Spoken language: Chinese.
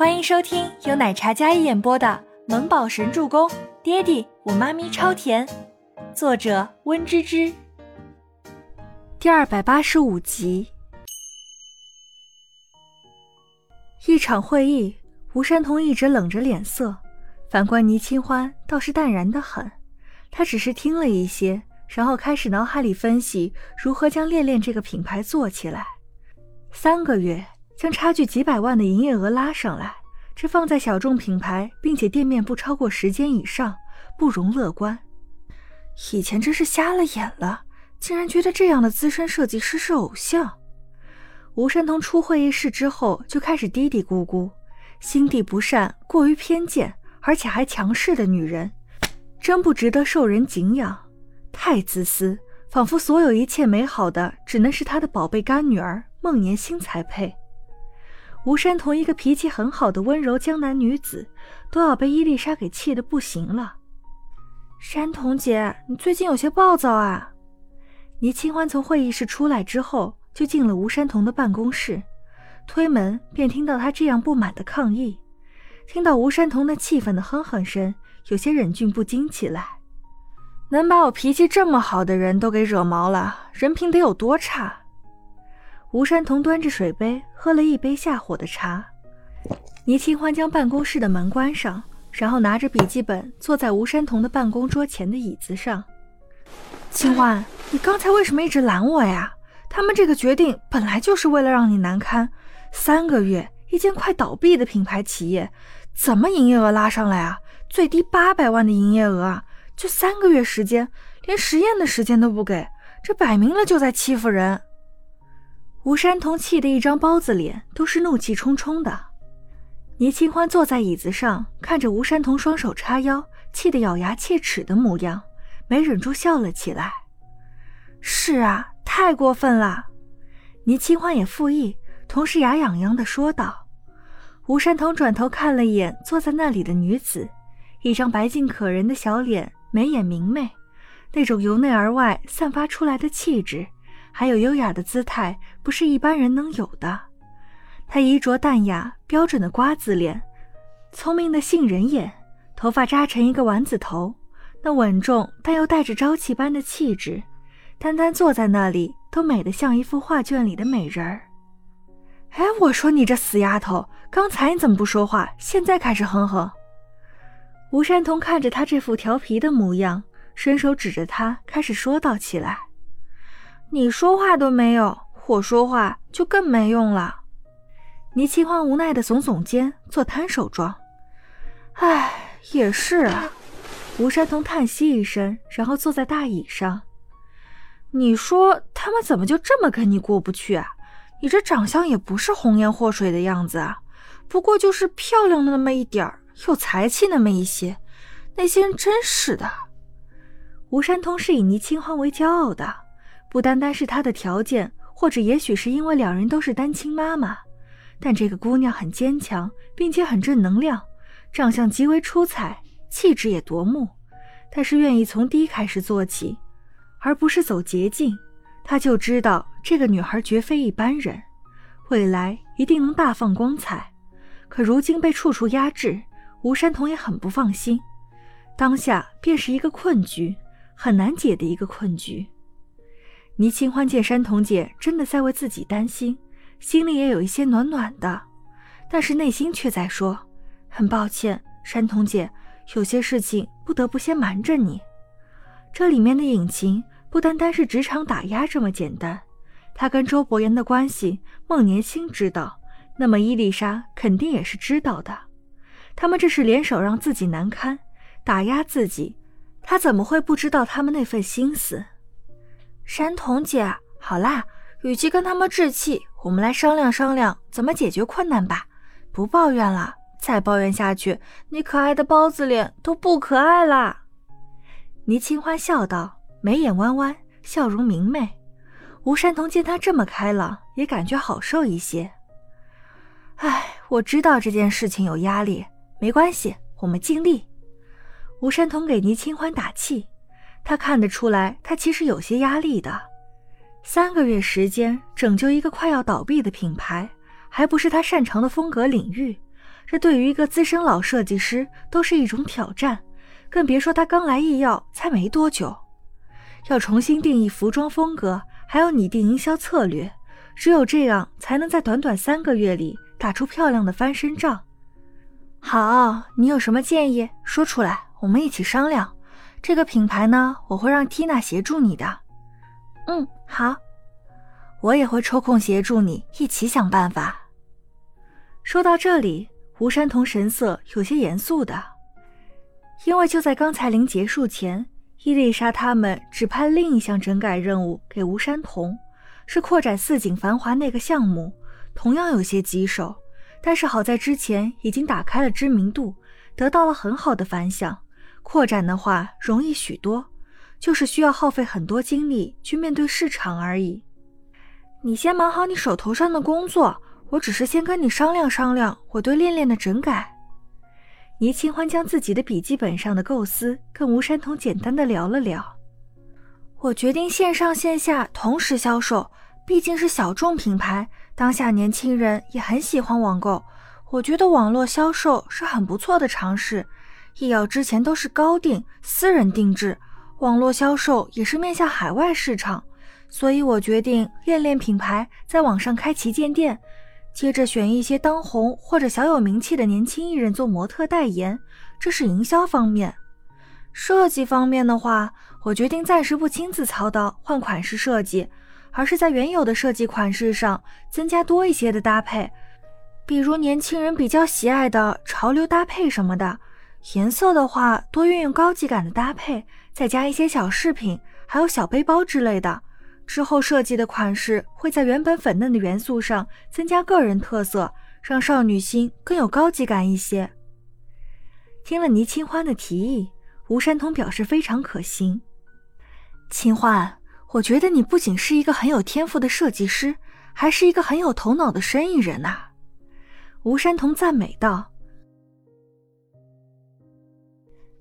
欢迎收听由奶茶嘉一演播的《萌宝神助攻》，爹地我妈咪超甜，作者温芝芝。第二百八十五集。一场会议，吴山童一直冷着脸色，反观倪清欢倒是淡然的很。他只是听了一些，然后开始脑海里分析如何将恋恋这个品牌做起来。三个月。将差距几百万的营业额拉上来，这放在小众品牌，并且店面不超过十间以上，不容乐观。以前真是瞎了眼了，竟然觉得这样的资深设计师是偶像。吴山童出会议室之后，就开始嘀嘀咕咕：心地不善、过于偏见，而且还强势的女人，真不值得受人敬仰。太自私，仿佛所有一切美好的，只能是他的宝贝干女儿孟年星才配。吴山童一个脾气很好的温柔江南女子，都要被伊丽莎给气得不行了。山童姐，你最近有些暴躁啊！倪清欢从会议室出来之后，就进了吴山童的办公室，推门便听到他这样不满的抗议。听到吴山童那气愤的哼哼声，有些忍俊不禁起来。能把我脾气这么好的人都给惹毛了，人品得有多差？吴山童端着水杯喝了一杯下火的茶，倪清欢将办公室的门关上，然后拿着笔记本坐在吴山童的办公桌前的椅子上。清欢，你刚才为什么一直拦我呀？他们这个决定本来就是为了让你难堪。三个月，一间快倒闭的品牌企业，怎么营业额拉上来啊？最低八百万的营业额啊，就三个月时间，连实验的时间都不给，这摆明了就在欺负人。吴山童气得一张包子脸，都是怒气冲冲的。倪清欢坐在椅子上，看着吴山童双手叉腰，气得咬牙切齿的模样，没忍住笑了起来。是啊，太过分了。倪清欢也附议，同时牙痒痒的说道。吴山童转头看了一眼坐在那里的女子，一张白净可人的小脸，眉眼明媚，那种由内而外散发出来的气质。还有优雅的姿态，不是一般人能有的。她衣着淡雅，标准的瓜子脸，聪明的杏仁眼，头发扎成一个丸子头，那稳重但又带着朝气般的气质，单单坐在那里都美得像一幅画卷里的美人儿。哎，我说你这死丫头，刚才你怎么不说话？现在开始哼哼。吴山童看着她这副调皮的模样，伸手指着她，开始说道起来。你说话都没有，我说话就更没用了。倪清欢无奈的耸耸肩，做摊手状。唉，也是啊。吴山童叹息一声，然后坐在大椅上。你说他们怎么就这么跟你过不去啊？你这长相也不是红颜祸水的样子啊，不过就是漂亮的那么一点儿，有才气那么一些。那些人真是的。吴山童是以倪清欢为骄傲的。不单单是她的条件，或者也许是因为两人都是单亲妈妈，但这个姑娘很坚强，并且很正能量，长相极为出彩，气质也夺目。她是愿意从低开始做起，而不是走捷径。她就知道这个女孩绝非一般人，未来一定能大放光彩。可如今被处处压制，吴山童也很不放心。当下便是一个困局，很难解的一个困局。倪清欢见山童姐真的在为自己担心，心里也有一些暖暖的，但是内心却在说：“很抱歉，山童姐，有些事情不得不先瞒着你。”这里面的隐情不单单是职场打压这么简单，他跟周伯言的关系，孟年星知道，那么伊丽莎肯定也是知道的。他们这是联手让自己难堪，打压自己，他怎么会不知道他们那份心思？山童姐，好啦，与其跟他们置气，我们来商量商量怎么解决困难吧。不抱怨了，再抱怨下去，你可爱的包子脸都不可爱啦。倪清欢笑道，眉眼弯弯，笑容明媚。吴山童见他这么开朗，也感觉好受一些。唉，我知道这件事情有压力，没关系，我们尽力。吴山童给倪清欢打气。他看得出来，他其实有些压力的。三个月时间拯救一个快要倒闭的品牌，还不是他擅长的风格领域，这对于一个资深老设计师都是一种挑战，更别说他刚来艺耀才没多久，要重新定义服装风格，还要拟定营销策略，只有这样才能在短短三个月里打出漂亮的翻身仗。好，你有什么建议说出来，我们一起商量。这个品牌呢，我会让缇娜协助你的。嗯，好，我也会抽空协助你，一起想办法。说到这里。吴山童神色有些严肃的，因为就在刚才临结束前，伊丽莎他们指派另一项整改任务给吴山童，是扩展四景繁华那个项目，同样有些棘手。但是好在之前已经打开了知名度，得到了很好的反响，扩展的话容易许多，就是需要耗费很多精力去面对市场而已。你先忙好你手头上的工作。我只是先跟你商量商量我对恋恋的整改。倪清欢将自己的笔记本上的构思跟吴山童简单的聊了聊。我决定线上线下同时销售，毕竟是小众品牌，当下年轻人也很喜欢网购。我觉得网络销售是很不错的尝试。易瑶之前都是高定私人定制，网络销售也是面向海外市场，所以我决定练练品牌在网上开旗舰店。接着选一些当红或者小有名气的年轻艺人做模特代言，这是营销方面。设计方面的话，我决定暂时不亲自操刀换款式设计，而是在原有的设计款式上增加多一些的搭配，比如年轻人比较喜爱的潮流搭配什么的。颜色的话，多运用高级感的搭配，再加一些小饰品，还有小背包之类的。之后设计的款式会在原本粉嫩的元素上增加个人特色，让少女心更有高级感一些。听了倪清欢的提议，吴山童表示非常可行。清欢，我觉得你不仅是一个很有天赋的设计师，还是一个很有头脑的生意人呐。吴山童赞美道。